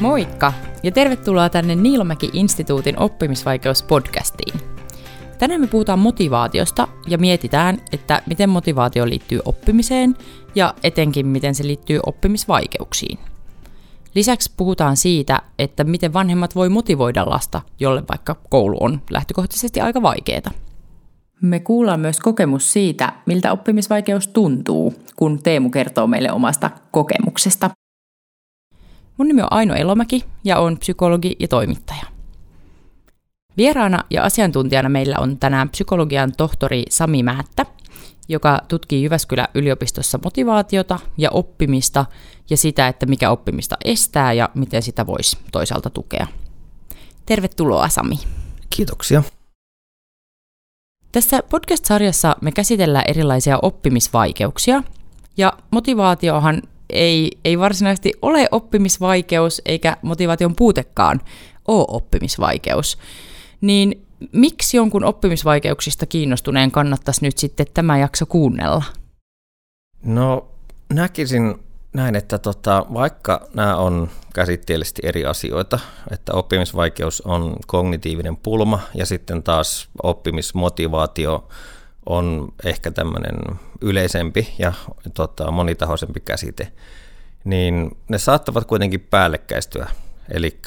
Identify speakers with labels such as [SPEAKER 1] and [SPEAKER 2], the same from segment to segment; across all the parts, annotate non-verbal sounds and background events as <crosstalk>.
[SPEAKER 1] Moikka ja tervetuloa tänne Niilomäki-instituutin oppimisvaikeus-podcastiin. Tänään me puhutaan motivaatiosta ja mietitään, että miten motivaatio liittyy oppimiseen ja etenkin miten se liittyy oppimisvaikeuksiin. Lisäksi puhutaan siitä, että miten vanhemmat voi motivoida lasta, jolle vaikka koulu on lähtökohtaisesti aika vaikeaa. Me kuullaan myös kokemus siitä, miltä oppimisvaikeus tuntuu, kun Teemu kertoo meille omasta kokemuksesta. Mun nimi on Aino Elomäki ja olen psykologi ja toimittaja. Vieraana ja asiantuntijana meillä on tänään psykologian tohtori Sami Määttä, joka tutkii Jyväskylän yliopistossa motivaatiota ja oppimista ja sitä, että mikä oppimista estää ja miten sitä voisi toisaalta tukea. Tervetuloa Sami.
[SPEAKER 2] Kiitoksia.
[SPEAKER 1] Tässä podcast-sarjassa me käsitellään erilaisia oppimisvaikeuksia, ja motivaatiohan ei, ei varsinaisesti ole oppimisvaikeus, eikä motivaation puutekaan ole oppimisvaikeus. Niin miksi jonkun oppimisvaikeuksista kiinnostuneen kannattaisi nyt sitten tämä jakso kuunnella?
[SPEAKER 2] No näkisin näin, että tota, vaikka nämä on käsitteellisesti eri asioita, että oppimisvaikeus on kognitiivinen pulma ja sitten taas oppimismotivaatio on ehkä tämmöinen yleisempi ja tota, monitahoisempi käsite, niin ne saattavat kuitenkin päällekkäistyä. Eli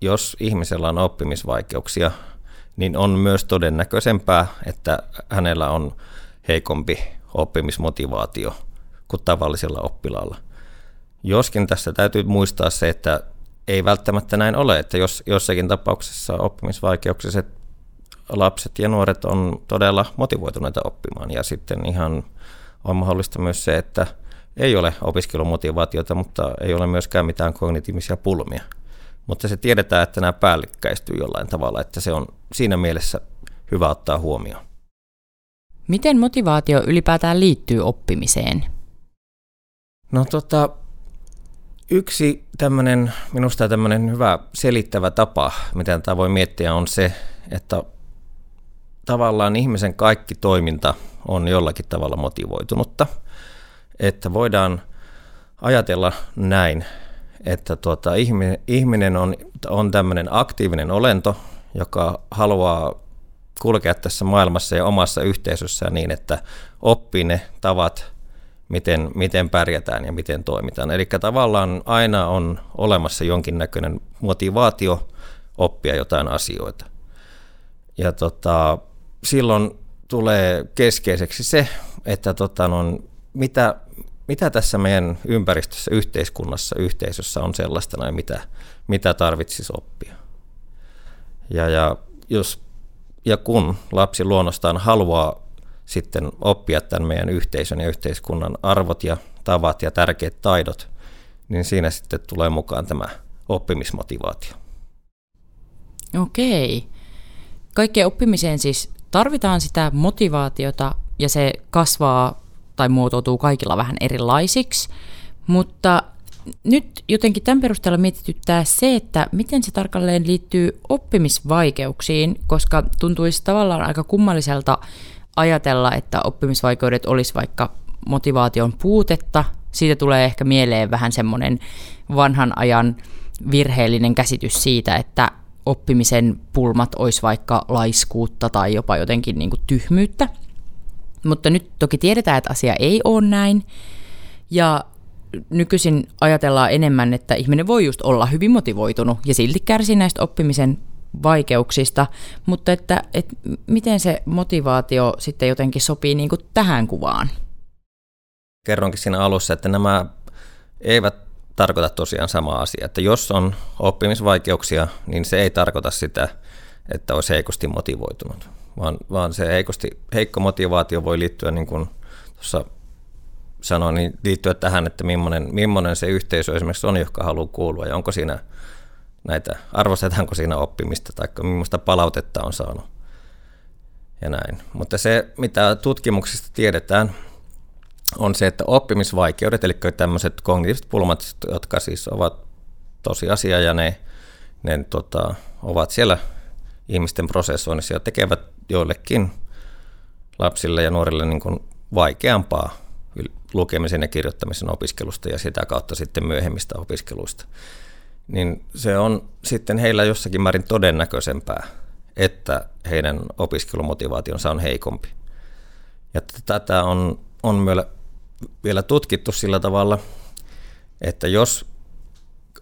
[SPEAKER 2] jos ihmisellä on oppimisvaikeuksia, niin on myös todennäköisempää, että hänellä on heikompi oppimismotivaatio kuin tavallisella oppilaalla. Joskin tässä täytyy muistaa se, että ei välttämättä näin ole, että jos jossakin tapauksessa oppimisvaikeuksiset lapset ja nuoret on todella motivoituneita oppimaan ja sitten ihan on mahdollista myös se, että ei ole opiskelumotivaatiota, mutta ei ole myöskään mitään kognitiivisia pulmia. Mutta se tiedetään, että nämä päällekkäistyy jollain tavalla, että se on siinä mielessä hyvä ottaa huomioon.
[SPEAKER 1] Miten motivaatio ylipäätään liittyy oppimiseen?
[SPEAKER 2] No tota, yksi tämmöinen, minusta tämmöinen hyvä selittävä tapa, miten tämä voi miettiä, on se, että tavallaan ihmisen kaikki toiminta on jollakin tavalla motivoitunutta. Että voidaan ajatella näin, että tuota, ihminen on, on tämmöinen aktiivinen olento, joka haluaa kulkea tässä maailmassa ja omassa yhteisössään niin, että oppii ne tavat, miten, miten pärjätään ja miten toimitaan. Eli tavallaan aina on olemassa jonkinnäköinen motivaatio oppia jotain asioita. Ja tota, silloin tulee keskeiseksi se, että tota, no, mitä, mitä tässä meidän ympäristössä, yhteiskunnassa, yhteisössä on sellaista, näin, mitä, mitä tarvitsisi oppia. Ja, ja, jos, ja kun lapsi luonnostaan haluaa sitten oppia tämän meidän yhteisön ja yhteiskunnan arvot ja tavat ja tärkeät taidot, niin siinä sitten tulee mukaan tämä oppimismotivaatio.
[SPEAKER 1] Okei. Kaikkeen oppimiseen siis tarvitaan sitä motivaatiota ja se kasvaa tai muotoutuu kaikilla vähän erilaisiksi, mutta nyt jotenkin tämän perusteella mietityttää se, että miten se tarkalleen liittyy oppimisvaikeuksiin, koska tuntuisi tavallaan aika kummalliselta ajatella, että oppimisvaikeudet olisi vaikka motivaation puutetta. Siitä tulee ehkä mieleen vähän semmoinen vanhan ajan virheellinen käsitys siitä, että oppimisen pulmat olisi vaikka laiskuutta tai jopa jotenkin niin kuin tyhmyyttä. Mutta nyt toki tiedetään, että asia ei ole näin. Ja nykyisin ajatellaan enemmän, että ihminen voi just olla hyvin motivoitunut ja silti kärsi näistä oppimisen vaikeuksista, mutta että, että miten se motivaatio sitten jotenkin sopii niin kuin tähän kuvaan?
[SPEAKER 2] Kerronkin siinä alussa, että nämä eivät tarkoita tosiaan sama asia. Että jos on oppimisvaikeuksia, niin se ei tarkoita sitä, että olisi heikosti motivoitunut, vaan, vaan se heikosti, heikko motivaatio voi liittyä, niin kuin tuossa sanoin, niin liittyä tähän, että millainen, millainen se yhteisö esimerkiksi on, joka haluaa kuulua, ja onko siinä näitä, arvostetaanko siinä oppimista, tai millaista palautetta on saanut, ja näin. Mutta se, mitä tutkimuksista tiedetään, on se, että oppimisvaikeudet, eli tämmöiset kognitiiviset pulmat, jotka siis ovat tosiasia ja ne, ne tota, ovat siellä ihmisten prosessoinnissa ja tekevät joillekin lapsille ja nuorille niin kuin vaikeampaa lukemisen ja kirjoittamisen opiskelusta ja sitä kautta sitten myöhemmistä opiskeluista. niin se on sitten heillä jossakin määrin todennäköisempää, että heidän opiskelumoti-vaationsa on heikompi. Ja tätä on, on vielä tutkittu sillä tavalla, että jos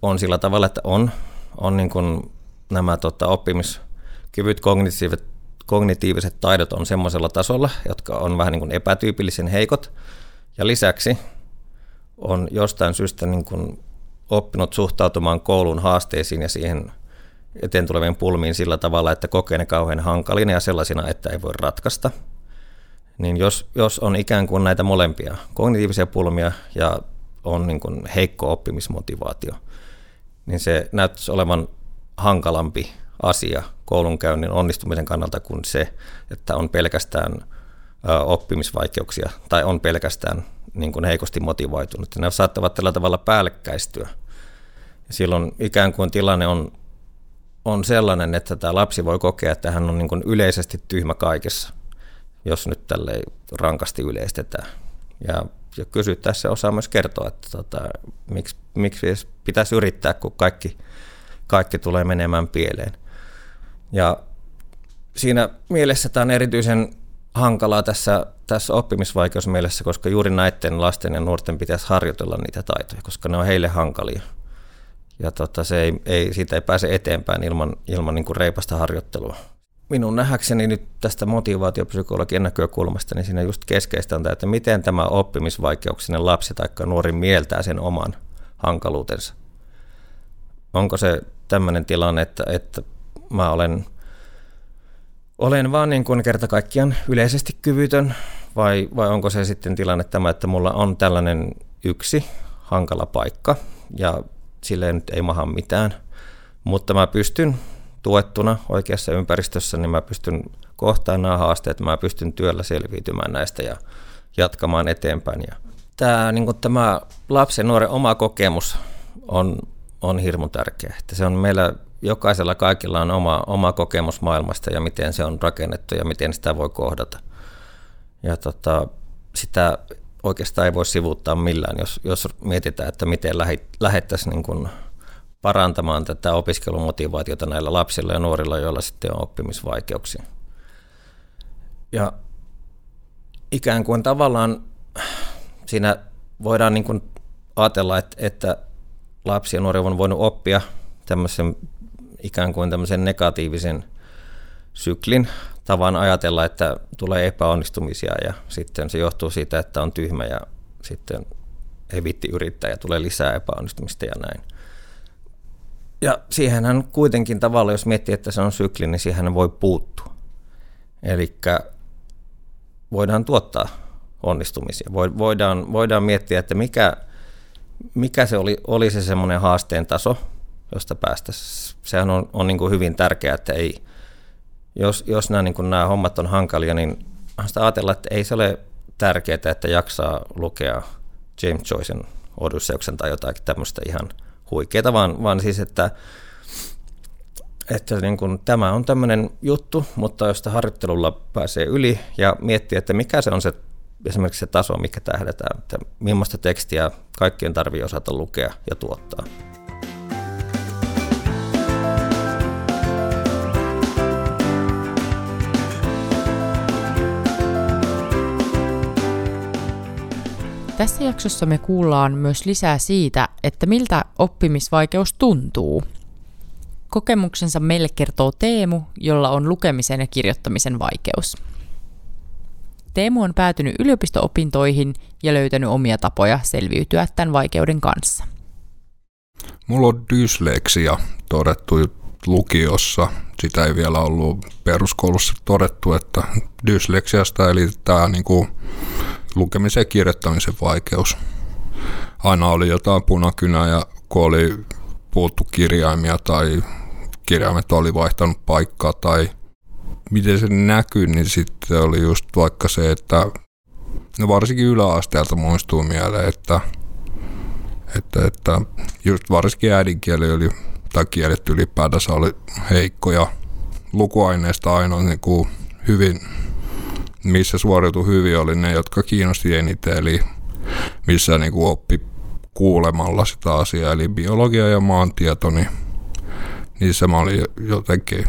[SPEAKER 2] on sillä tavalla, että on, on niin kuin nämä tota, oppimiskyvyt, kognitiiviset, kognitiiviset taidot on semmoisella tasolla, jotka on vähän niin kuin epätyypillisen heikot, ja lisäksi on jostain syystä niin kuin oppinut suhtautumaan koulun haasteisiin ja siihen eteen tuleviin pulmiin sillä tavalla, että kokee ne kauhean hankalina ja sellaisina, että ei voi ratkaista. Niin jos, jos on ikään kuin näitä molempia, kognitiivisia pulmia ja on niin kuin heikko oppimismotivaatio, niin se näyttäisi olevan hankalampi asia koulunkäynnin onnistumisen kannalta kuin se, että on pelkästään oppimisvaikeuksia tai on pelkästään niin kuin heikosti motivoitunut. Ne saattavat tällä tavalla päällekkäistyä. Ja silloin ikään kuin tilanne on, on sellainen, että tämä lapsi voi kokea, että hän on niin kuin yleisesti tyhmä kaikessa, jos nyt tälle rankasti yleistetään. Ja, ja kysyttäessä osaa myös kertoa, että tota, miksi, miksi pitäisi yrittää, kun kaikki, kaikki tulee menemään pieleen. Ja siinä mielessä tämä on erityisen hankalaa tässä, tässä oppimisvaikeusmielessä, koska juuri näiden lasten ja nuorten pitäisi harjoitella niitä taitoja, koska ne on heille hankalia. Ja tota, se ei, ei, siitä ei pääse eteenpäin ilman, ilman niin kuin reipasta harjoittelua. Minun nähäkseni nyt tästä motivaatiopsykologian näkökulmasta, niin siinä just keskeistä on tämä, että miten tämä oppimisvaikeuksinen lapsi tai nuori mieltää sen oman hankaluutensa. Onko se tämmöinen tilanne, että, että mä olen – olen vaan niin kuin kerta kaikkiaan yleisesti kyvytön, vai, vai onko se sitten tilanne tämä, että mulla on tällainen yksi hankala paikka, ja sille nyt ei maha mitään, mutta mä pystyn tuettuna oikeassa ympäristössä, niin mä pystyn kohtaamaan nämä haasteet, mä pystyn työllä selviytymään näistä ja jatkamaan eteenpäin. Ja tämä, niin kuin tämä lapsen nuoren oma kokemus on, on hirmu tärkeä. Että se on meillä jokaisella kaikilla on oma, oma kokemus maailmasta ja miten se on rakennettu ja miten sitä voi kohdata. Ja tota, sitä oikeastaan ei voi sivuuttaa millään, jos, jos mietitään, että miten lähettäisiin niin parantamaan tätä opiskelumotivaatiota näillä lapsilla ja nuorilla, joilla sitten on oppimisvaikeuksia. Ja ikään kuin tavallaan siinä voidaan niin kuin ajatella, että, että lapsi ja nuori on voinut oppia tämmöisen ikään kuin tämmöisen negatiivisen syklin tavan ajatella, että tulee epäonnistumisia ja sitten se johtuu siitä, että on tyhmä ja sitten ei vitti yrittää ja tulee lisää epäonnistumista ja näin. Ja siihenhän kuitenkin tavalla, jos miettii, että se on sykli, niin siihen voi puuttua. Eli voidaan tuottaa onnistumisia. Voidaan, voidaan miettiä, että mikä, mikä se oli, oli se semmoinen haasteen taso, josta päästäisiin. Sehän on, on niin kuin hyvin tärkeää, että ei, jos, jos nämä, niin kuin nämä hommat on hankalia, niin sitä ajatella, että ei se ole tärkeää, että jaksaa lukea James Joycein Odysseuksen tai jotakin tämmöistä ihan huikeaa, vaan, vaan siis, että, että niin kuin, tämä on tämmöinen juttu, mutta jos harjoittelulla pääsee yli ja miettii, että mikä se on se esimerkiksi se taso, mikä tähdetään, että millaista tekstiä kaikkien tarvii osata lukea ja tuottaa.
[SPEAKER 1] Tässä jaksossa me kuullaan myös lisää siitä, että miltä oppimisvaikeus tuntuu. Kokemuksensa meille kertoo Teemu, jolla on lukemisen ja kirjoittamisen vaikeus. Teemu on päätynyt yliopisto-opintoihin ja löytänyt omia tapoja selviytyä tämän vaikeuden kanssa.
[SPEAKER 3] Mulla on dysleksia todettu lukiossa. Sitä ei vielä ollut peruskoulussa todettu, että dysleksiasta eli tämä niin kuin lukemisen ja kirjoittamisen vaikeus. Aina oli jotain punakynää ja kun oli puuttu kirjaimia tai kirjaimet oli vaihtanut paikkaa tai miten se näkyy, niin sitten oli just vaikka se, että no varsinkin yläasteelta muistuu mieleen, että, että, että just varsinkin äidinkieli oli, tai kielet ylipäätänsä oli heikkoja. Lukuaineista ainoa niin kuin hyvin missä suoriutui hyvin, oli ne, jotka kiinnosti eniten, eli missä niin kuin oppi kuulemalla sitä asiaa, eli biologia ja maantieto, niin niissä mä olin jotenkin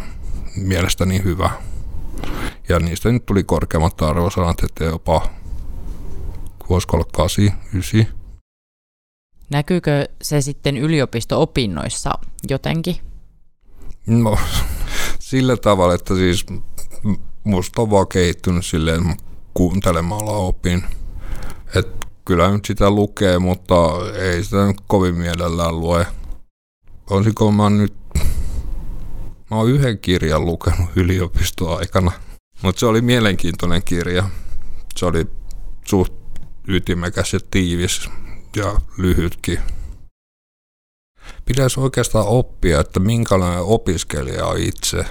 [SPEAKER 3] mielestäni hyvä. Ja niistä nyt tuli korkeammat arvosanat, että jopa voisiko olla 8, 9.
[SPEAKER 1] Näkyykö se sitten yliopisto-opinnoissa jotenkin?
[SPEAKER 3] No, sillä tavalla, että siis musta on vaan kehittynyt silleen, kuuntelemalla opin. Et kyllä nyt sitä lukee, mutta ei sitä nyt kovin mielellään lue. Olisiko mä nyt... Mä oon yhden kirjan lukenut yliopistoaikana, mutta se oli mielenkiintoinen kirja. Se oli suht ytimekäs ja tiivis ja lyhytkin. Pitäisi oikeastaan oppia, että minkälainen opiskelija on itse.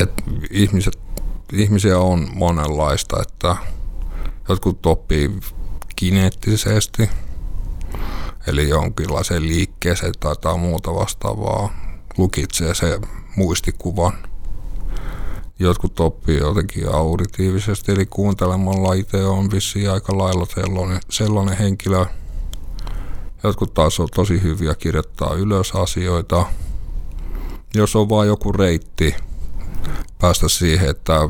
[SPEAKER 3] Että ihmiset, ihmisiä on monenlaista, että jotkut oppii kineettisesti, eli jonkinlaiseen liikkeeseen tai jotain muuta vastaavaa, lukitsee se muistikuvan. Jotkut oppii jotenkin auditiivisesti, eli kuuntelemalla itse on vissiin aika lailla sellainen, sellainen henkilö. Jotkut taas on tosi hyviä kirjoittaa ylös asioita. Jos on vain joku reitti päästä siihen, että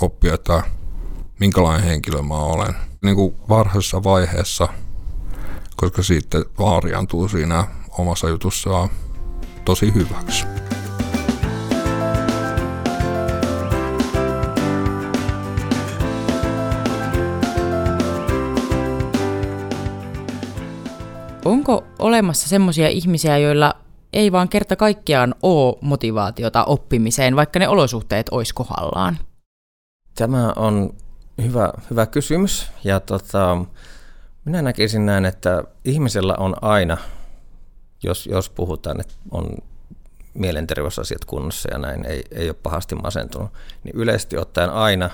[SPEAKER 3] oppia, että minkälainen henkilö mä olen – niin kuin varhaisessa vaiheessa, koska sitten vaariantuu siinä omassa jutussaan tosi hyväksi.
[SPEAKER 1] Onko olemassa semmoisia ihmisiä, joilla ei vaan kerta kaikkiaan ole motivaatiota oppimiseen, vaikka ne olosuhteet olisi kohdallaan?
[SPEAKER 2] Tämä on Hyvä, hyvä kysymys. Ja tota, minä näkisin näin, että ihmisellä on aina, jos, jos puhutaan, että on mielenterveysasiat kunnossa ja näin, ei, ei ole pahasti masentunut, niin yleisesti ottaen aina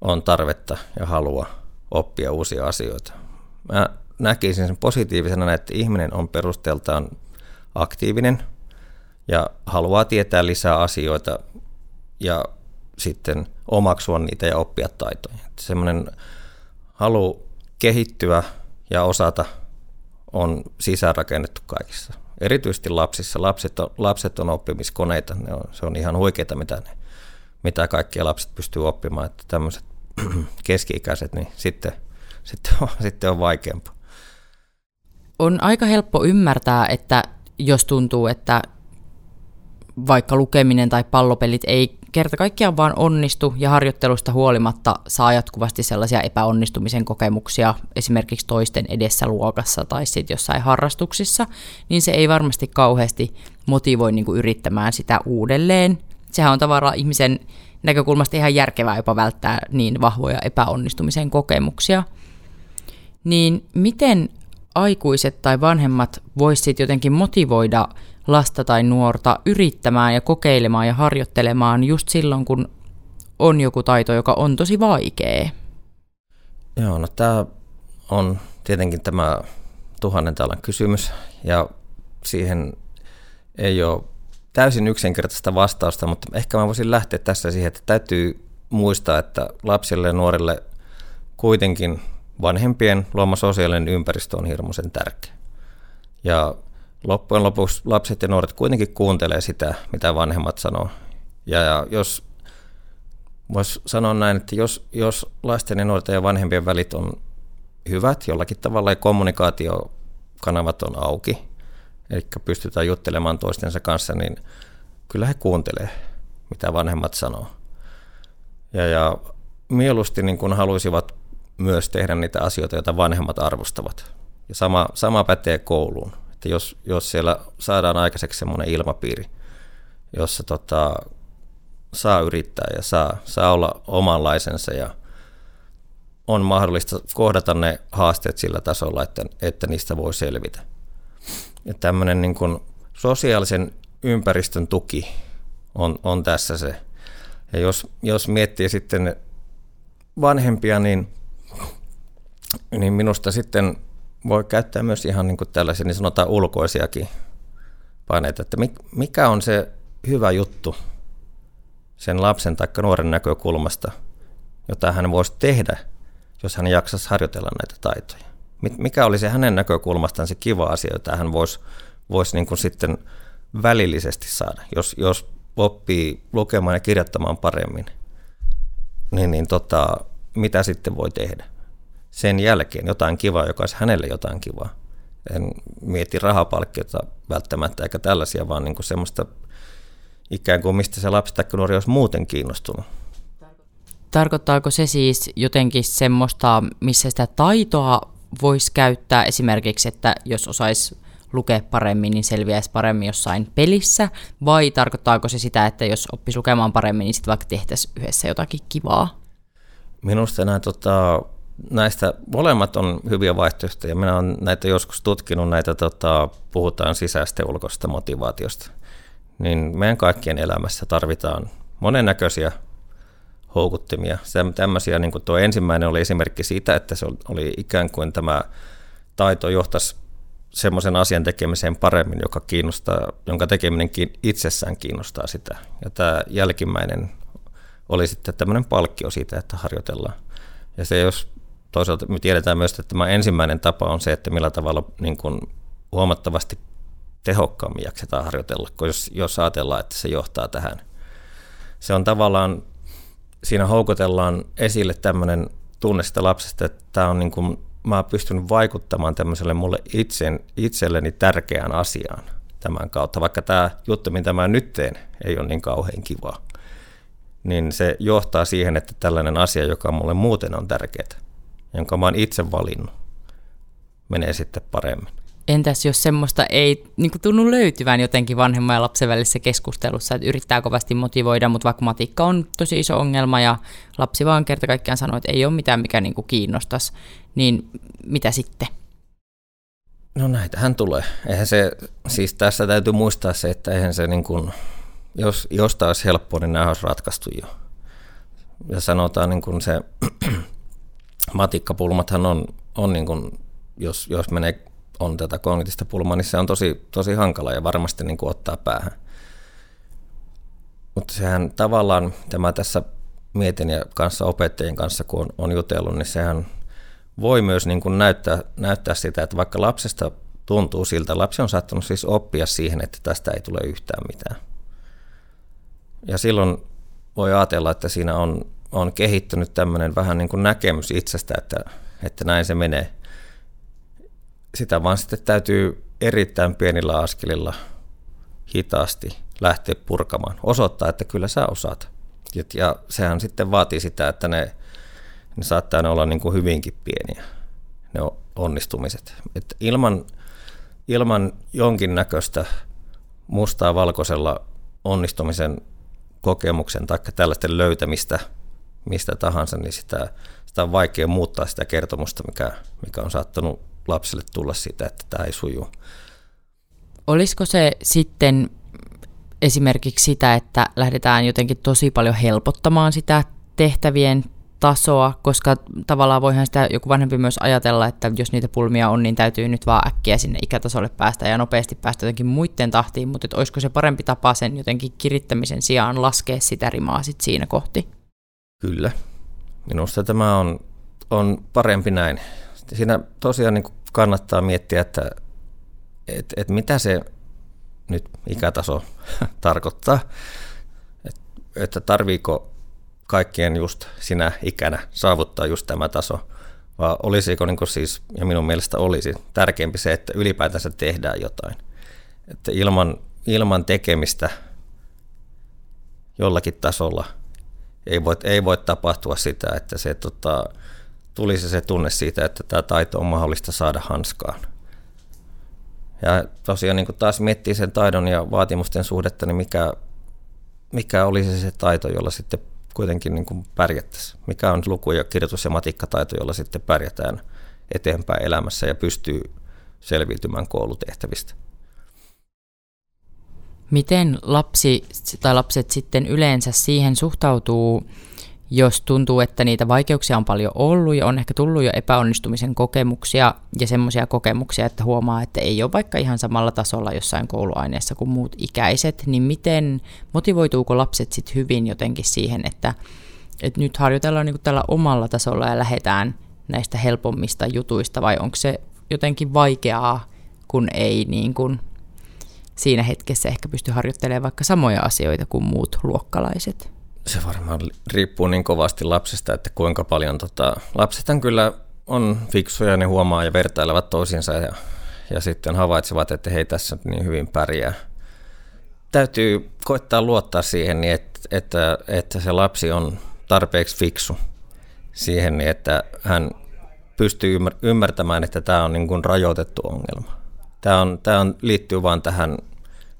[SPEAKER 2] on tarvetta ja halua oppia uusia asioita. Mä näkisin sen positiivisena, että ihminen on perusteeltaan aktiivinen ja haluaa tietää lisää asioita ja sitten omaksua niitä ja oppia taitoja. Semmoinen halu kehittyä ja osata on sisäänrakennettu kaikissa. Erityisesti lapsissa. Lapset on, lapset on oppimiskoneita. Ne on, se on ihan huikeita, mitä, ne, mitä kaikkia lapset pystyy oppimaan. Että tämmöiset <clears throat> keski-ikäiset, niin sitten, sitten, on, sitten on vaikeampaa.
[SPEAKER 1] On aika helppo ymmärtää, että jos tuntuu, että vaikka lukeminen tai pallopelit ei kerta kaikkiaan vaan onnistu ja harjoittelusta huolimatta saa jatkuvasti sellaisia epäonnistumisen kokemuksia esimerkiksi toisten edessä luokassa tai sitten jossain harrastuksissa, niin se ei varmasti kauheasti motivoi niin kuin yrittämään sitä uudelleen. Sehän on tavallaan ihmisen näkökulmasta ihan järkevää jopa välttää niin vahvoja epäonnistumisen kokemuksia. Niin miten aikuiset tai vanhemmat voisivat jotenkin motivoida lasta tai nuorta yrittämään ja kokeilemaan ja harjoittelemaan just silloin, kun on joku taito, joka on tosi vaikea?
[SPEAKER 2] Joo, no tämä on tietenkin tämä tuhannen talan kysymys ja siihen ei ole täysin yksinkertaista vastausta, mutta ehkä mä voisin lähteä tässä siihen, että täytyy muistaa, että lapsille ja nuorille kuitenkin vanhempien luoma sosiaalinen ympäristö on hirmuisen tärkeä. Ja loppujen lopuksi lapset ja nuoret kuitenkin kuuntelee sitä, mitä vanhemmat sanoo. Ja, jos voisi sanoa näin, että jos, jos lasten ja nuorten ja vanhempien välit on hyvät jollakin tavalla ja kommunikaatiokanavat on auki, eli pystytään juttelemaan toistensa kanssa, niin kyllä he kuuntelee, mitä vanhemmat sanoo. Ja, ja mieluusti niin kun haluaisivat myös tehdä niitä asioita, joita vanhemmat arvostavat. Ja sama, sama pätee kouluun että jos, jos siellä saadaan aikaiseksi semmoinen ilmapiiri, jossa tota, saa yrittää ja saa, saa olla omanlaisensa ja on mahdollista kohdata ne haasteet sillä tasolla, että, että niistä voi selvitä. Ja tämmöinen niin kuin sosiaalisen ympäristön tuki on, on tässä se. Ja jos, jos miettii sitten vanhempia, niin, niin minusta sitten voi käyttää myös ihan niin kuin tällaisia niin sanotaan ulkoisiakin paineita, että mikä on se hyvä juttu sen lapsen tai nuoren näkökulmasta, jota hän voisi tehdä, jos hän jaksaisi harjoitella näitä taitoja. Mikä oli se hänen näkökulmastaan se kiva asia, jota hän voisi vois niin kuin sitten välillisesti saada, jos, jos oppii lukemaan ja kirjoittamaan paremmin, niin, niin tota, mitä sitten voi tehdä? Sen jälkeen jotain kivaa, joka olisi hänelle jotain kivaa. En mieti rahapalkkiota välttämättä eikä tällaisia, vaan niin kuin semmoista ikään kuin mistä se lapsi tai nuori olisi muuten kiinnostunut.
[SPEAKER 1] Tarkoittaako se siis jotenkin semmoista, missä sitä taitoa voisi käyttää esimerkiksi, että jos osaisi lukea paremmin, niin selviäisi paremmin jossain pelissä, vai tarkoittaako se sitä, että jos oppisi lukemaan paremmin, niin sitten vaikka tehtäisiin yhdessä jotakin kivaa?
[SPEAKER 2] Minusta nämä, tota, näistä molemmat on hyviä vaihtoehtoja. Minä olen näitä joskus tutkinut, näitä tota, puhutaan sisäistä ja ulkoista motivaatiosta. Niin meidän kaikkien elämässä tarvitaan monennäköisiä houkuttimia. Tämmöisiä, niin kuin tuo ensimmäinen oli esimerkki siitä, että se oli ikään kuin tämä taito johtaisi semmoisen asian tekemiseen paremmin, joka kiinnostaa, jonka tekeminen itsessään kiinnostaa sitä. Ja tämä jälkimmäinen oli sitten tämmöinen palkkio siitä, että harjoitellaan. Ja se jos toisaalta me tiedetään myös, että tämä ensimmäinen tapa on se, että millä tavalla niin kuin huomattavasti tehokkaammin jaksetaan harjoitella, kun jos, jos ajatellaan, että se johtaa tähän. Se on tavallaan, siinä houkutellaan esille tämmöinen tunne sitä lapsesta, että tämä on niin kuin mä oon pystynyt vaikuttamaan tämmöiselle mulle itsen, itselleni tärkeään asiaan tämän kautta, vaikka tämä juttu, mitä mä nyt teen, ei ole niin kauhean kiva, niin se johtaa siihen, että tällainen asia, joka mulle muuten on tärkeää, jonka mä oon itse valinnut, menee sitten paremmin.
[SPEAKER 1] Entäs jos semmoista ei niin tunnu löytyvän jotenkin vanhemman ja lapsen välisessä keskustelussa, että yrittää kovasti motivoida, mutta vaikka matikka on tosi iso ongelma ja lapsi vaan kerta kaikkiaan sanoo, että ei ole mitään, mikä niin kuin kiinnostaisi, niin mitä sitten?
[SPEAKER 2] No näitähän tulee. Eihän se, siis tässä täytyy muistaa se, että eihän se niin kuin, jos, jos olisi helppoa, niin nämä olisi ratkaistu jo. Ja sanotaan niin kuin se, matikkapulmathan on, on niin kuin, jos, jos menee on tätä kognitista pulmaa, niin se on tosi, tosi hankala ja varmasti niin kuin ottaa päähän. Mutta sehän tavallaan, tämä tässä mietin ja kanssa opettajien kanssa, kun on, on jutellut, niin sehän voi myös niin kuin näyttää, näyttää sitä, että vaikka lapsesta tuntuu siltä, lapsi on saattanut siis oppia siihen, että tästä ei tule yhtään mitään. Ja silloin voi ajatella, että siinä on, on kehittynyt tämmöinen vähän niin kuin näkemys itsestä, että, että näin se menee – sitä vaan sitten täytyy erittäin pienillä askelilla hitaasti lähteä purkamaan. Osoittaa, että kyllä sä osaat. Ja sehän sitten vaatii sitä, että ne, ne saattaa ne olla niin kuin hyvinkin pieniä, ne onnistumiset. Et ilman, ilman jonkinnäköistä mustaa valkoisella onnistumisen kokemuksen tai tällaisten löytämistä mistä tahansa, niin sitä, sitä on vaikea muuttaa sitä kertomusta, mikä, mikä on saattanut lapselle tulla siitä, että tämä ei suju.
[SPEAKER 1] Olisiko se sitten esimerkiksi sitä, että lähdetään jotenkin tosi paljon helpottamaan sitä tehtävien tasoa, koska tavallaan voihan sitä joku vanhempi myös ajatella, että jos niitä pulmia on, niin täytyy nyt vaan äkkiä sinne ikätasolle päästä ja nopeasti päästä jotenkin muiden tahtiin, mutta olisiko se parempi tapa sen jotenkin kirittämisen sijaan laskea sitä rimaa sit siinä kohti?
[SPEAKER 2] Kyllä. Minusta tämä on, on parempi näin siinä tosiaan niin kannattaa miettiä, että et, et mitä se nyt ikätaso <laughs> tarkoittaa, et, että tarviiko kaikkien just sinä ikänä saavuttaa just tämä taso, vai olisiko niin siis, ja minun mielestä olisi tärkeämpi se, että ylipäätänsä tehdään jotain. Että ilman, ilman tekemistä jollakin tasolla ei voi, ei voi tapahtua sitä, että se tota, tulisi se tunne siitä, että tämä taito on mahdollista saada hanskaan. Ja tosiaan niin taas miettii sen taidon ja vaatimusten suhdetta, niin mikä, mikä olisi se taito, jolla sitten kuitenkin niin kuin pärjättäisiin. Mikä on luku- ja kirjoitus- ja matikkataito, jolla sitten pärjätään eteenpäin elämässä ja pystyy selviytymään koulutehtävistä.
[SPEAKER 1] Miten lapsi tai lapset sitten yleensä siihen suhtautuu, jos tuntuu, että niitä vaikeuksia on paljon ollut ja on ehkä tullut jo epäonnistumisen kokemuksia ja semmoisia kokemuksia, että huomaa, että ei ole vaikka ihan samalla tasolla jossain kouluaineessa kuin muut ikäiset, niin miten motivoituuko lapset sitten hyvin jotenkin siihen, että, että nyt harjoitellaan niin tällä omalla tasolla ja lähdetään näistä helpommista jutuista vai onko se jotenkin vaikeaa, kun ei niin kuin siinä hetkessä ehkä pysty harjoittelemaan vaikka samoja asioita kuin muut luokkalaiset?
[SPEAKER 2] Se varmaan riippuu niin kovasti lapsesta, että kuinka paljon tota, lapsethan kyllä on fiksuja, ne huomaa ja vertailevat toisiinsa ja, ja sitten havaitsevat, että hei tässä niin hyvin pärjää. Täytyy koittaa luottaa siihen, niin että, että, että se lapsi on tarpeeksi fiksu siihen, niin että hän pystyy ymmärtämään, että tämä on niin kuin rajoitettu ongelma. Tämä, on, tämä on, liittyy vain tähän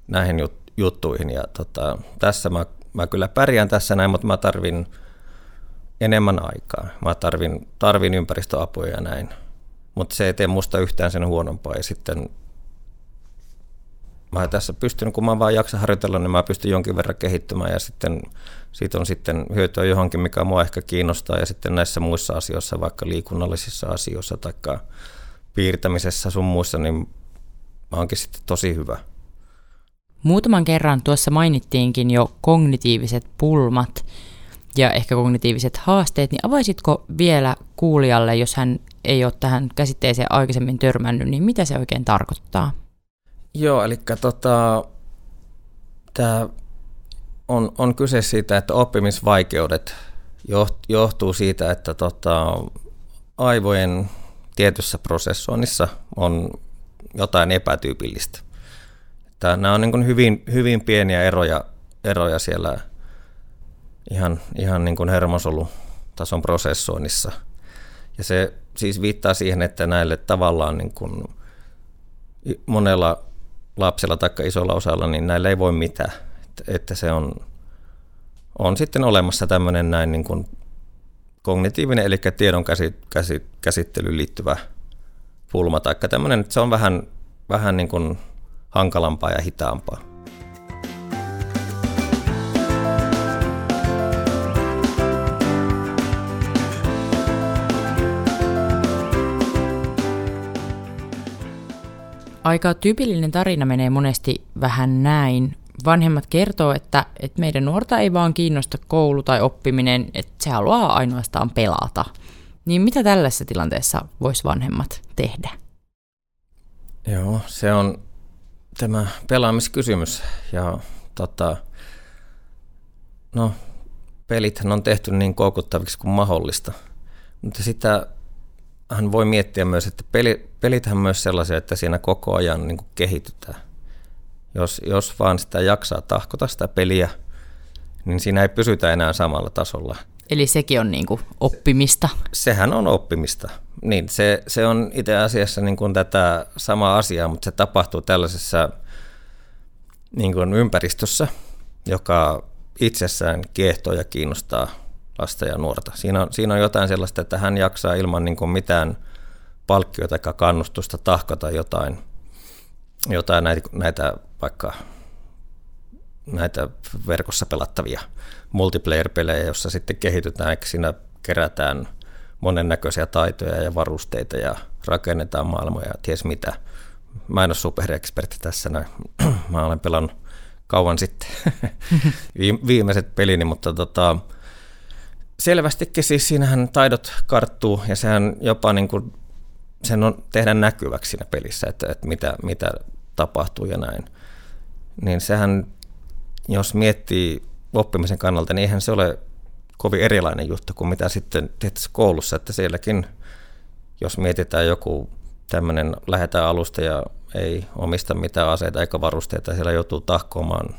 [SPEAKER 2] näihin juttuihin ja tota, tässä mä, mä kyllä pärjään tässä näin, mutta mä tarvin enemmän aikaa. Mä tarvin, tarvin ympäristöapuja ja näin. Mutta se ei tee musta yhtään sen huonompaa. Ja sitten mä tässä pystyn, kun mä vaan jaksa harjoitella, niin mä pystyn jonkin verran kehittymään ja sitten siitä on sitten hyötyä johonkin, mikä mua ehkä kiinnostaa ja sitten näissä muissa asioissa, vaikka liikunnallisissa asioissa tai piirtämisessä sun muissa, niin mä oonkin sitten tosi hyvä.
[SPEAKER 1] Muutaman kerran tuossa mainittiinkin jo kognitiiviset pulmat ja ehkä kognitiiviset haasteet, niin avaisitko vielä kuulijalle, jos hän ei ole tähän käsitteeseen aikaisemmin törmännyt, niin mitä se oikein tarkoittaa?
[SPEAKER 2] Joo, eli tota, tämä on, on kyse siitä, että oppimisvaikeudet johtuu siitä, että tota, aivojen tietyssä prosessoinnissa on jotain epätyypillistä. Että nämä on niin hyvin, hyvin pieniä eroja, eroja siellä ihan, ihan niin kuin hermosolutason prosessoinnissa. Ja se siis viittaa siihen, että näille tavallaan niin kuin monella lapsella tai isolla osalla, niin näillä ei voi mitään. Että, se on, on sitten olemassa tämmöinen näin niin kuin kognitiivinen, eli tiedon käsit, käsit, käsittelyyn liittyvä pulma, tai tämmöinen, että se on vähän, vähän niin kuin hankalampaa ja hitaampaa.
[SPEAKER 1] Aika tyypillinen tarina menee monesti vähän näin. Vanhemmat kertoo, että, että meidän nuorta ei vaan kiinnosta koulu tai oppiminen, että se haluaa ainoastaan pelata. Niin mitä tällaisessa tilanteessa voisi vanhemmat tehdä?
[SPEAKER 2] Joo, se on tämä pelaamiskysymys. Ja tota, no, pelit on tehty niin koukuttaviksi kuin mahdollista. Mutta sitä hän voi miettiä myös, että peli, pelithän myös sellaisia, että siinä koko ajan niin kuin kehitytään. Jos, jos vaan sitä jaksaa tahkota sitä peliä, niin siinä ei pysytä enää samalla tasolla.
[SPEAKER 1] Eli sekin on niin kuin oppimista?
[SPEAKER 2] Sehän on oppimista. Niin, se, se on itse asiassa niin kuin tätä samaa asiaa, mutta se tapahtuu tällaisessa niin kuin ympäristössä, joka itsessään kiehtoo ja kiinnostaa lasta ja nuorta. Siinä on, siinä on jotain sellaista, että hän jaksaa ilman niin kuin mitään palkkiota tai kannustusta tahkata jotain, jotain näitä, näitä vaikka näitä verkossa pelattavia multiplayer-pelejä, jossa sitten kehitytään, siinä kerätään monennäköisiä taitoja ja varusteita ja rakennetaan maailmoja ja ties mitä. Mä en ole superekspertti tässä näin. <clears throat> Mä olen pelannut kauan sitten <laughs> viimeiset pelini, mutta tota, selvästikin siis siinähän taidot karttuu ja sehän jopa niin kuin, sen on tehdä näkyväksi siinä pelissä, että, että mitä, mitä tapahtuu ja näin. Niin sehän, jos miettii oppimisen kannalta, niin eihän se ole kovin erilainen juttu kuin mitä sitten tehtäisiin koulussa, että sielläkin, jos mietitään joku tämmöinen, lähetään alusta ja ei omista mitään aseita eikä varusteita, siellä joutuu tahkoamaan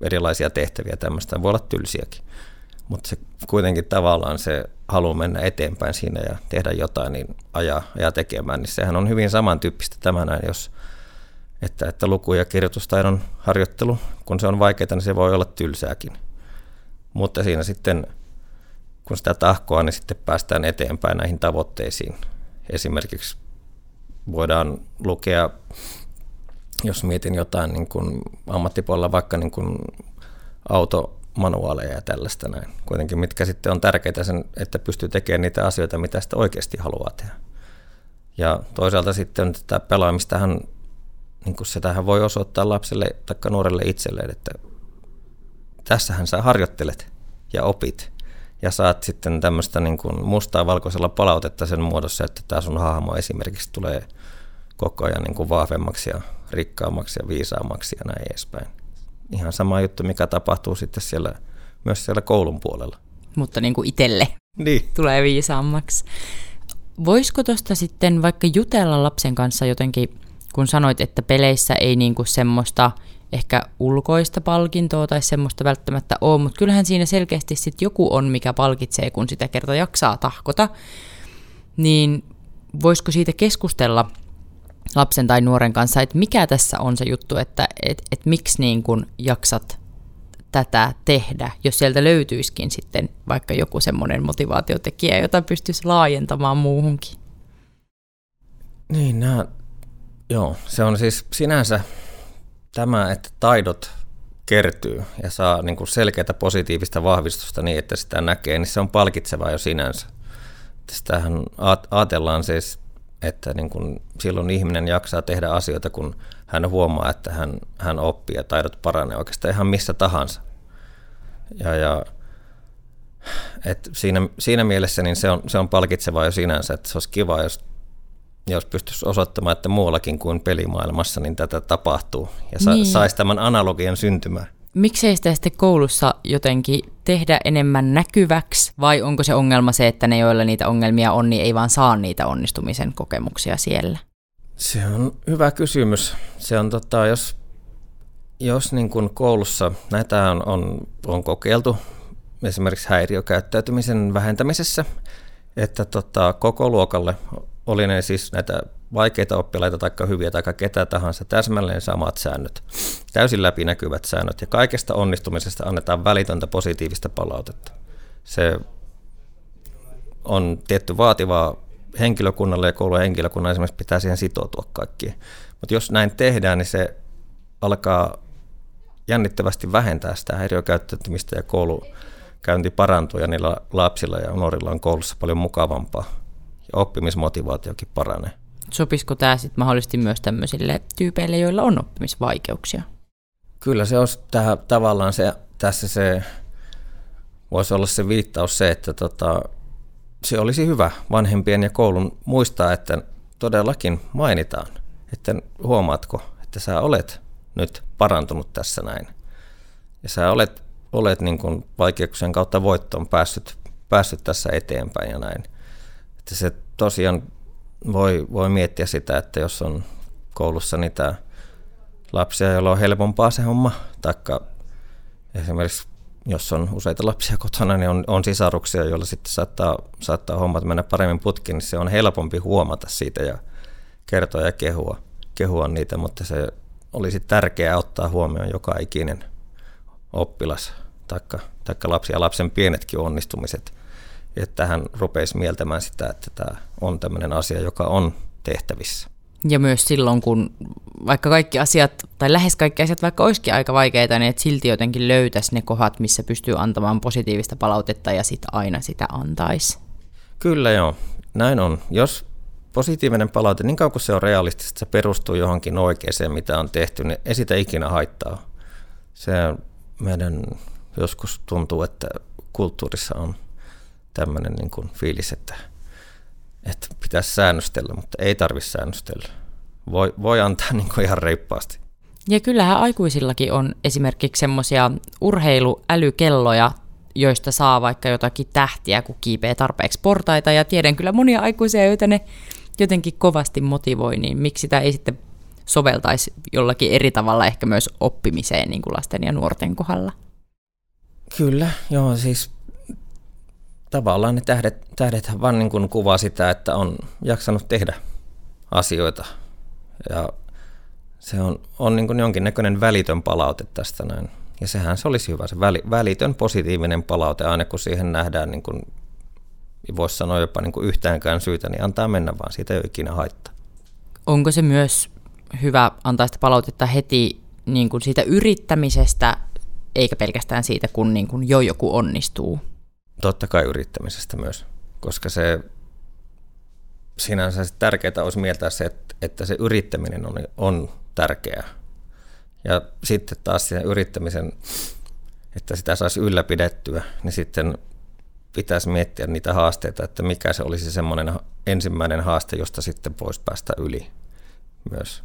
[SPEAKER 2] erilaisia tehtäviä tämmöistä, voi olla tylsiäkin mutta se kuitenkin tavallaan se halu mennä eteenpäin siinä ja tehdä jotain, niin ajaa, ajaa tekemään, niin sehän on hyvin samantyyppistä tämä näin, jos että, että luku- ja kirjoitustaidon harjoittelu, kun se on vaikeaa, niin se voi olla tylsääkin. Mutta siinä sitten, kun sitä tahkoa, niin sitten päästään eteenpäin näihin tavoitteisiin. Esimerkiksi voidaan lukea, jos mietin jotain niin kuin ammattipuolella, vaikka niin kuin auto, manuaaleja ja tällaista näin. Kuitenkin mitkä sitten on tärkeitä sen, että pystyy tekemään niitä asioita, mitä sitä oikeasti haluaa tehdä. Ja toisaalta sitten tätä pelaamistahan, niin kuin tähän voi osoittaa lapselle tai nuorelle itselleen, että tässähän sä harjoittelet ja opit. ja saat sitten tämmöistä niin kuin mustaa valkoisella palautetta sen muodossa, että tämä sun hahmo esimerkiksi tulee koko ajan niin kuin vahvemmaksi ja rikkaammaksi ja viisaammaksi ja näin edespäin. Ihan sama juttu, mikä tapahtuu sitten siellä, myös siellä koulun puolella.
[SPEAKER 1] Mutta niin kuin itselle
[SPEAKER 2] Niin.
[SPEAKER 1] tulee viisaammaksi. Voisiko tuosta sitten vaikka jutella lapsen kanssa jotenkin, kun sanoit, että peleissä ei niinku semmoista ehkä ulkoista palkintoa tai semmoista välttämättä ole, mutta kyllähän siinä selkeästi sitten joku on, mikä palkitsee, kun sitä kerta jaksaa tahkota, niin voisiko siitä keskustella lapsen tai nuoren kanssa, että mikä tässä on se juttu, että et, et miksi niin kun jaksat tätä tehdä, jos sieltä löytyisikin sitten vaikka joku semmoinen motivaatiotekijä, jota pystyisi laajentamaan muuhunkin.
[SPEAKER 2] Niin, nämä, joo, se on siis sinänsä tämä, että taidot kertyy ja saa niin kuin selkeää positiivista vahvistusta niin, että sitä näkee, niin se on palkitsevaa jo sinänsä. Tästähän ajatellaan siis, että niin kuin silloin ihminen jaksaa tehdä asioita, kun hän huomaa, että hän, hän oppii ja taidot paranee oikeastaan ihan missä tahansa. Ja, ja et siinä, siinä mielessä niin se, on, se on palkitsevaa jo sinänsä, että se olisi kiva, jos, jos pystyisi osoittamaan, että muuallakin kuin pelimaailmassa niin tätä tapahtuu ja sa, niin. saisi tämän analogian syntymään.
[SPEAKER 1] Miksei sitä sitten koulussa jotenkin tehdä enemmän näkyväksi, vai onko se ongelma se, että ne, joilla niitä ongelmia on, niin ei vaan saa niitä onnistumisen kokemuksia siellä?
[SPEAKER 2] Se on hyvä kysymys. Se on tota, jos, jos niin kuin koulussa, näitä on, on, on kokeiltu esimerkiksi häiriökäyttäytymisen vähentämisessä, että tota, koko luokalle oli ne siis näitä vaikeita oppilaita tai hyviä tai ketä tahansa, täsmälleen samat säännöt, täysin läpinäkyvät säännöt ja kaikesta onnistumisesta annetaan välitöntä positiivista palautetta. Se on tietty vaativaa henkilökunnalle ja koulun henkilökunnan esimerkiksi pitää siihen sitoutua kaikkiin. Mutta jos näin tehdään, niin se alkaa jännittävästi vähentää sitä häiriökäyttäytymistä ja koulukäynti parantuu ja niillä lapsilla ja nuorilla on koulussa paljon mukavampaa ja oppimismotivaatiokin paranee.
[SPEAKER 1] Sopisiko tämä sitten mahdollisesti myös tämmöisille tyypeille, joilla on oppimisvaikeuksia?
[SPEAKER 2] Kyllä se olisi tähän, tavallaan se, tässä se voisi olla se viittaus se, että tota, se olisi hyvä vanhempien ja koulun muistaa, että todellakin mainitaan, että huomaatko, että sä olet nyt parantunut tässä näin. Ja sä olet, olet niin kuin vaikeuksien kautta voittoon päässyt, päässyt tässä eteenpäin ja näin. Että se tosiaan voi, voi miettiä sitä, että jos on koulussa niitä lapsia, joilla on helpompaa se homma, taikka esimerkiksi jos on useita lapsia kotona, niin on, on sisaruksia, joilla sitten saattaa, saattaa hommat mennä paremmin putkin, niin se on helpompi huomata siitä ja kertoa ja kehua, kehua niitä, mutta se olisi tärkeää ottaa huomioon joka ikinen oppilas, taikka, taikka lapsi ja lapsen pienetkin onnistumiset, että hän rupeisi mieltämään sitä, että tämä on tämmöinen asia, joka on tehtävissä.
[SPEAKER 1] Ja myös silloin, kun vaikka kaikki asiat, tai lähes kaikki asiat, vaikka olisikin aika vaikeita, niin että silti jotenkin löytäisi ne kohdat, missä pystyy antamaan positiivista palautetta ja sitten aina sitä antaisi.
[SPEAKER 2] Kyllä joo, näin on. Jos positiivinen palaute, niin kauan kuin se on realistista, se perustuu johonkin oikeaan, mitä on tehty, niin ei sitä ikinä haittaa. Se meidän joskus tuntuu, että kulttuurissa on tämmöinen niin kuin fiilis, että että pitäisi säännöstellä, mutta ei tarvitse säännöstellä. Voi, voi antaa <laughs> niin kuin ihan reippaasti.
[SPEAKER 1] Ja kyllähän aikuisillakin on esimerkiksi semmoisia urheiluälykelloja, joista saa vaikka jotakin tähtiä, kun kiipee tarpeeksi portaita. Ja tiedän kyllä monia aikuisia, joita ne jotenkin kovasti motivoi, niin miksi sitä ei sitten soveltaisi jollakin eri tavalla ehkä myös oppimiseen niin kuin lasten ja nuorten kohdalla?
[SPEAKER 2] Kyllä, joo, siis tavallaan ne tähdet, tähdet vaan niin kuin kuvaa sitä, että on jaksanut tehdä asioita. Ja se on, on niin kuin jonkinnäköinen välitön palaute tästä näin. Ja sehän se olisi hyvä, se väli, välitön positiivinen palaute, aina kun siihen nähdään, niin kuin, voisi sanoa jopa niin kuin yhtäänkään syytä, niin antaa mennä vaan, siitä ei ole ikinä haittaa.
[SPEAKER 1] Onko se myös hyvä antaa sitä palautetta heti niin kuin siitä yrittämisestä, eikä pelkästään siitä, kun niin kuin jo joku onnistuu?
[SPEAKER 2] Totta kai yrittämisestä myös, koska se sinänsä tärkeää olisi mieltää se, että, että se yrittäminen on, on tärkeää. Ja sitten taas sen yrittämisen, että sitä saisi ylläpidettyä, niin sitten pitäisi miettiä niitä haasteita, että mikä se olisi semmoinen ensimmäinen haaste, josta sitten voisi päästä yli myös.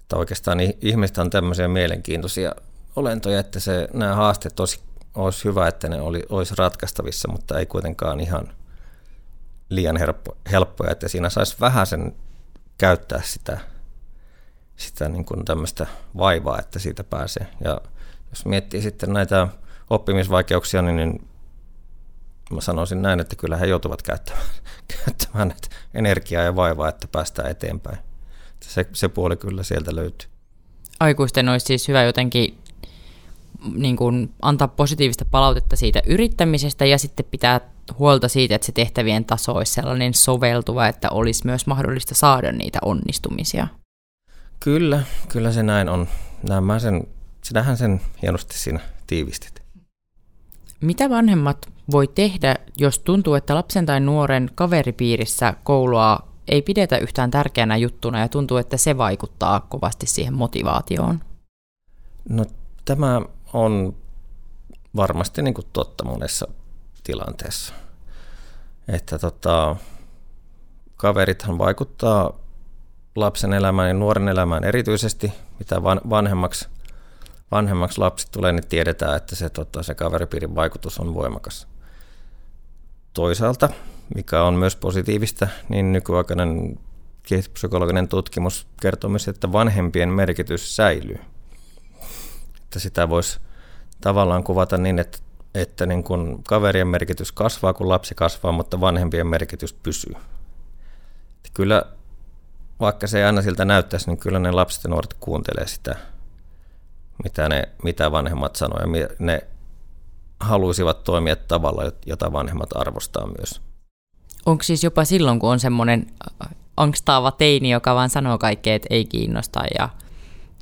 [SPEAKER 2] Että oikeastaan ihmiset on tämmöisiä mielenkiintoisia olentoja, että se, nämä haasteet olisi, olisi hyvä, että ne oli, olisi ratkaistavissa, mutta ei kuitenkaan ihan liian helppo, helppoja, että siinä saisi vähän sen käyttää sitä, sitä niin kuin tämmöistä vaivaa, että siitä pääsee. Ja jos miettii sitten näitä oppimisvaikeuksia, niin, niin mä sanoisin näin, että kyllä he joutuvat käyttämään, <laughs> käyttämään energiaa ja vaivaa, että päästään eteenpäin. Se, se puoli kyllä sieltä löytyy.
[SPEAKER 1] Aikuisten olisi siis hyvä jotenkin niin kuin antaa positiivista palautetta siitä yrittämisestä ja sitten pitää huolta siitä, että se tehtävien taso olisi sellainen soveltuva, että olisi myös mahdollista saada niitä onnistumisia.
[SPEAKER 2] Kyllä, kyllä se näin on. Nämä sen, sinähän sen hienosti siinä tiivistit.
[SPEAKER 1] Mitä vanhemmat voi tehdä, jos tuntuu, että lapsen tai nuoren kaveripiirissä koulua ei pidetä yhtään tärkeänä juttuna ja tuntuu, että se vaikuttaa kovasti siihen motivaatioon?
[SPEAKER 2] No tämä on varmasti niin kuin totta monessa tilanteessa. Että tota, kaverithan vaikuttaa lapsen elämään ja nuoren elämään erityisesti, mitä vanhemmaksi, vanhemmaksi lapsi tulee, niin tiedetään, että se, tota, se kaveripiirin vaikutus on voimakas. Toisaalta, mikä on myös positiivista, niin nykyaikainen kehityspsykologinen tutkimus kertoo myös, että vanhempien merkitys säilyy. Että sitä voisi tavallaan kuvata niin, että, että niin kun kaverien merkitys kasvaa, kun lapsi kasvaa, mutta vanhempien merkitys pysyy. Että kyllä, vaikka se ei aina siltä näyttäisi, niin kyllä ne lapset ja nuoret kuuntelee sitä, mitä, ne, mitä vanhemmat sanoo, ja ne haluaisivat toimia tavalla, jota vanhemmat arvostaa myös.
[SPEAKER 1] Onko siis jopa silloin, kun on semmoinen angstaava teini, joka vaan sanoo kaikkea, että ei kiinnosta ja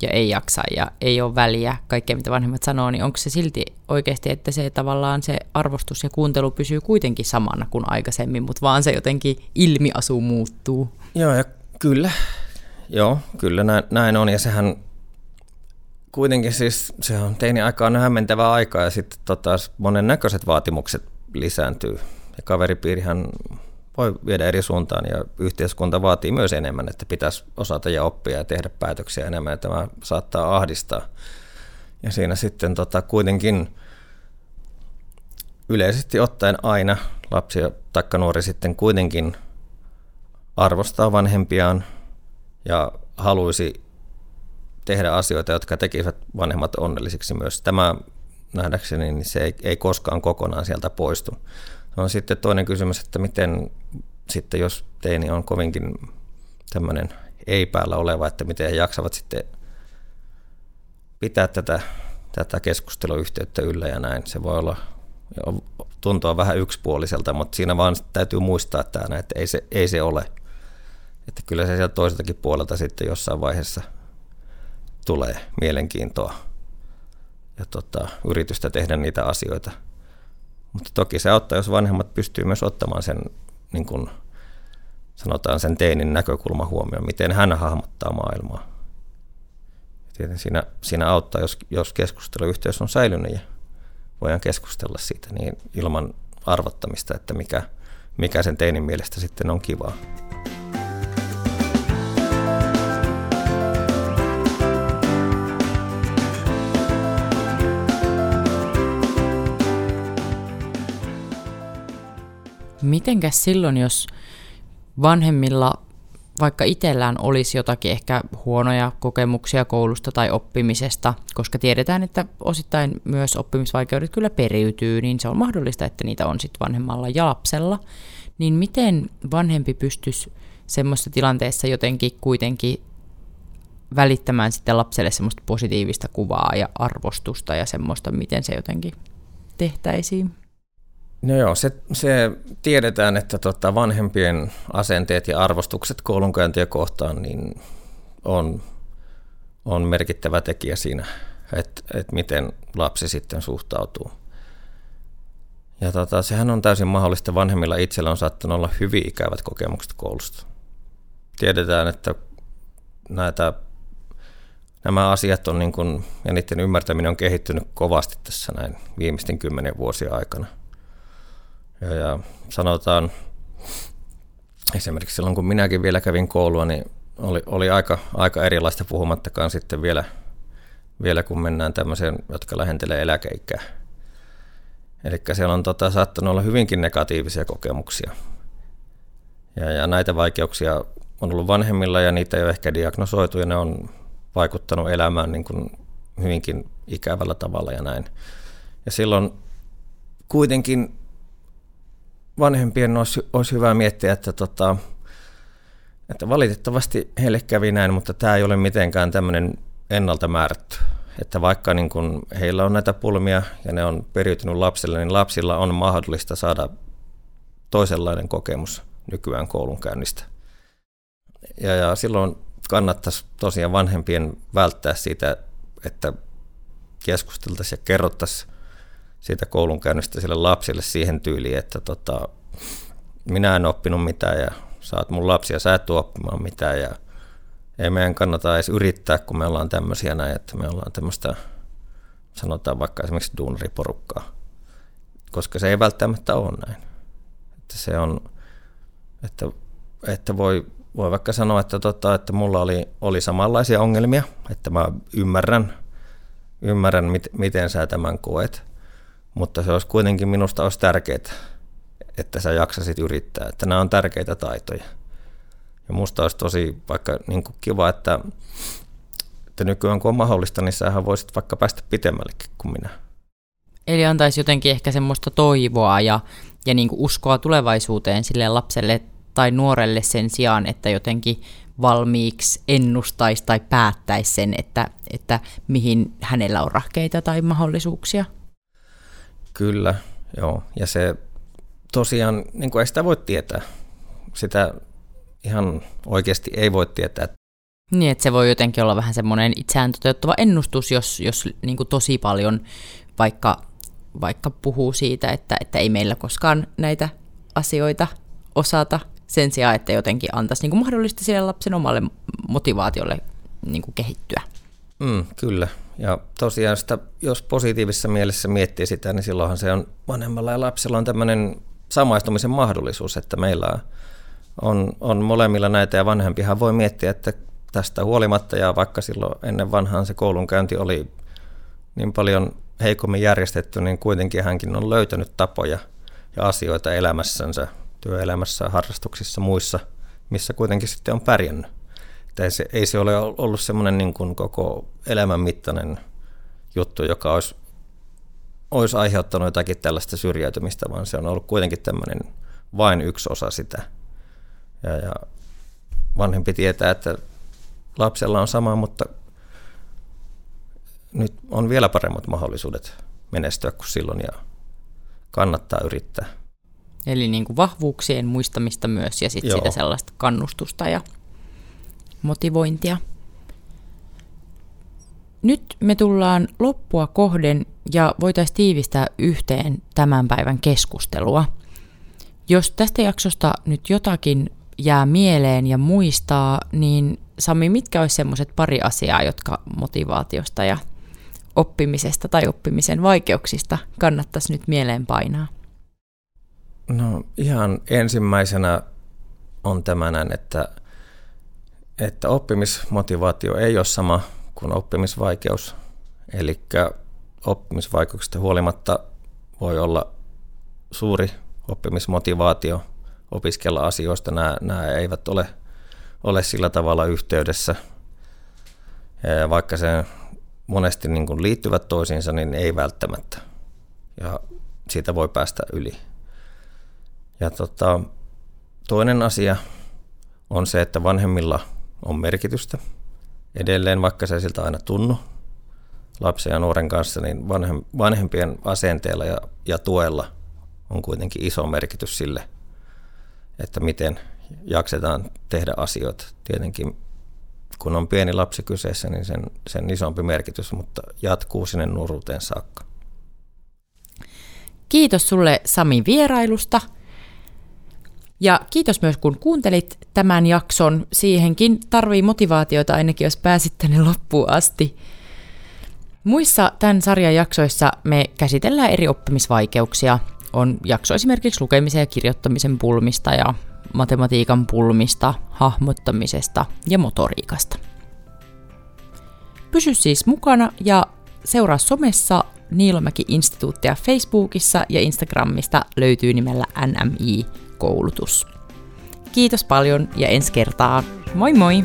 [SPEAKER 1] ja ei jaksa ja ei ole väliä, kaikkea mitä vanhemmat sanoo, niin onko se silti oikeasti, että se tavallaan se arvostus ja kuuntelu pysyy kuitenkin samana kuin aikaisemmin, mutta vaan se jotenkin ilmiasu muuttuu?
[SPEAKER 2] Joo, ja kyllä. Joo, kyllä näin, näin on, ja sehän kuitenkin siis, se on teini aikaan hämmentävää aikaa, ja sitten tota, monen näköiset vaatimukset lisääntyy. Ja kaveripiirihän voi viedä eri suuntaan ja yhteiskunta vaatii myös enemmän, että pitäisi osata ja oppia ja tehdä päätöksiä enemmän ja tämä saattaa ahdistaa. Ja siinä sitten tota, kuitenkin yleisesti ottaen aina lapsi tai nuori sitten kuitenkin arvostaa vanhempiaan ja haluaisi tehdä asioita, jotka tekisivät vanhemmat onnellisiksi myös. Tämä nähdäkseni niin se ei, ei koskaan kokonaan sieltä poistu. On sitten toinen kysymys, että miten sitten jos teini on kovinkin tämmöinen ei-päällä oleva, että miten he jaksavat sitten pitää tätä, tätä keskusteluyhteyttä yllä ja näin. Se voi olla tuntua vähän yksipuoliselta, mutta siinä vaan täytyy muistaa tämä, että ei se, ei se ole. Että kyllä se sieltä toiseltakin puolelta sitten jossain vaiheessa tulee mielenkiintoa ja tota, yritystä tehdä niitä asioita – mutta toki se auttaa, jos vanhemmat pystyy myös ottamaan sen, niin kuin sanotaan sen teinin näkökulma huomioon, miten hän hahmottaa maailmaa. Tietenkin siinä, siinä auttaa, jos, jos keskusteluyhteys on säilynyt ja voidaan keskustella siitä niin ilman arvottamista, että mikä, mikä sen teinin mielestä sitten on kivaa.
[SPEAKER 1] Mitenkäs silloin, jos vanhemmilla vaikka itsellään olisi jotakin ehkä huonoja kokemuksia koulusta tai oppimisesta, koska tiedetään, että osittain myös oppimisvaikeudet kyllä periytyy, niin se on mahdollista, että niitä on sitten vanhemmalla ja lapsella. Niin miten vanhempi pystyisi semmoista tilanteessa jotenkin kuitenkin välittämään sitten lapselle semmoista positiivista kuvaa ja arvostusta ja semmoista, miten se jotenkin tehtäisiin?
[SPEAKER 2] No joo, se, se tiedetään, että tota vanhempien asenteet ja arvostukset koulunkäyntiä kohtaan niin on, on merkittävä tekijä siinä, että, että miten lapsi sitten suhtautuu. Ja tota, sehän on täysin mahdollista. Vanhemmilla itsellä on saattanut olla hyvin ikävät kokemukset koulusta. Tiedetään, että näitä, nämä asiat on niin kuin, ja niiden ymmärtäminen on kehittynyt kovasti tässä näin viimeisten kymmenen vuosien aikana – Ja, ja sanotaan, esimerkiksi silloin kun minäkin vielä kävin koulua, niin oli, oli aika, aika erilaista puhumattakaan sitten vielä, vielä kun mennään tämmöiseen, jotka lähentelee eläkeikää. Eli siellä on tota, saattanut olla hyvinkin negatiivisia kokemuksia. Ja, ja näitä vaikeuksia on ollut vanhemmilla ja niitä ei ole ehkä diagnosoitu ja ne on vaikuttanut elämään niin kuin hyvinkin ikävällä tavalla ja näin. Ja silloin kuitenkin vanhempien olisi, olisi hyvä miettiä, että, tota, että valitettavasti heille kävi näin, mutta tämä ei ole mitenkään tämmöinen ennalta määrätty. Että vaikka niin kun heillä on näitä pulmia ja ne on periytynyt lapsille, niin lapsilla on mahdollista saada toisenlainen kokemus nykyään koulunkäynnistä. Ja, ja silloin kannattaisi tosiaan vanhempien välttää siitä, että keskusteltaisiin ja kerrottaisiin siitä koulunkäynnistä sille lapsille siihen tyyliin, että tota, minä en oppinut mitään ja saat mun lapsia, sä et oppimaan mitään ja ei meidän kannata edes yrittää, kun me ollaan tämmöisiä näin, että me ollaan tämmöistä, sanotaan vaikka esimerkiksi duunariporukkaa, koska se ei välttämättä ole näin. Että se on, että, että voi, voi vaikka sanoa, että, tota, että mulla oli, oli samanlaisia ongelmia, että mä ymmärrän, ymmärrän mit, miten sä tämän koet, mutta se olisi kuitenkin minusta olisi tärkeää, että sä jaksasit yrittää, että nämä on tärkeitä taitoja. Ja musta olisi tosi vaikka niin kuin kiva, että, että nykyään kun on mahdollista, niin sähän voisit vaikka päästä pitemmällekin kuin minä.
[SPEAKER 1] Eli antaisi jotenkin ehkä semmoista toivoa ja, ja niin kuin uskoa tulevaisuuteen sille lapselle tai nuorelle sen sijaan, että jotenkin valmiiksi ennustaisi tai päättäisi sen, että, että mihin hänellä on rahkeita tai mahdollisuuksia.
[SPEAKER 2] Kyllä, joo. Ja se tosiaan, niin kuin ei sitä voi tietää. Sitä ihan oikeasti ei voi tietää.
[SPEAKER 1] Niin, että se voi jotenkin olla vähän semmoinen itseään toteuttava ennustus, jos, jos niin kuin tosi paljon vaikka, vaikka puhuu siitä, että, että ei meillä koskaan näitä asioita osata sen sijaan, että jotenkin antaisi niin kuin mahdollista sille lapsen omalle motivaatiolle niin kuin kehittyä.
[SPEAKER 2] Mm, kyllä. Ja tosiaan sitä, jos positiivisessa mielessä miettii sitä, niin silloinhan se on vanhemmalla ja lapsella on tämmöinen samaistumisen mahdollisuus, että meillä on, on molemmilla näitä ja vanhempihan voi miettiä, että tästä huolimatta ja vaikka silloin ennen vanhaan se koulunkäynti oli niin paljon heikommin järjestetty, niin kuitenkin hänkin on löytänyt tapoja ja asioita elämässänsä, työelämässä, harrastuksissa, muissa, missä kuitenkin sitten on pärjännyt. Että ei, se, ei se ole ollut semmoinen niin kuin koko elämän mittainen juttu, joka olisi olisi aiheuttanut jotakin tällaista syrjäytymistä, vaan se on ollut kuitenkin tämmöinen vain yksi osa sitä. Ja, ja vanhempi tietää, että lapsella on sama, mutta nyt on vielä paremmat mahdollisuudet menestyä kuin silloin ja kannattaa yrittää.
[SPEAKER 1] Eli niin kuin vahvuuksien muistamista myös ja sitten sitä sellaista kannustusta ja motivointia. Nyt me tullaan loppua kohden ja voitaisiin tiivistää yhteen tämän päivän keskustelua. Jos tästä jaksosta nyt jotakin jää mieleen ja muistaa, niin Sami, mitkä olisi semmoiset pari asiaa, jotka motivaatiosta ja oppimisesta tai oppimisen vaikeuksista kannattaisi nyt mieleen painaa?
[SPEAKER 2] No ihan ensimmäisenä on tämän, että, että oppimismotivaatio ei ole sama kuin oppimisvaikeus. Eli oppimisvaikeuksista huolimatta voi olla suuri oppimismotivaatio opiskella asioista. Nämä, nämä eivät ole, ole sillä tavalla yhteydessä. Vaikka se monesti niin kuin liittyvät toisiinsa, niin ei välttämättä. Ja siitä voi päästä yli. Ja tota, toinen asia on se, että vanhemmilla on merkitystä – edelleen, vaikka se siltä aina tunnu lapsen ja nuoren kanssa, niin vanhem, vanhempien asenteella ja, ja tuella on kuitenkin iso merkitys sille, että miten jaksetaan tehdä asioita. Tietenkin kun on pieni lapsi kyseessä, niin sen, sen isompi merkitys, mutta jatkuu sinne nuoruuteen saakka.
[SPEAKER 1] Kiitos sulle Sami vierailusta. Ja kiitos myös kun kuuntelit tämän jakson. Siihenkin tarvii motivaatiota ainakin, jos pääsit tänne loppuun asti. Muissa tämän sarjan jaksoissa me käsitellään eri oppimisvaikeuksia. on jakso esimerkiksi lukemisen ja kirjoittamisen pulmista ja matematiikan pulmista, hahmottamisesta ja motoriikasta. Pysy siis mukana ja seuraa somessa Niilomäki-instituuttia Facebookissa ja Instagramista löytyy nimellä NMI-koulutus. Kiitos paljon ja ensi kertaa. Moi moi!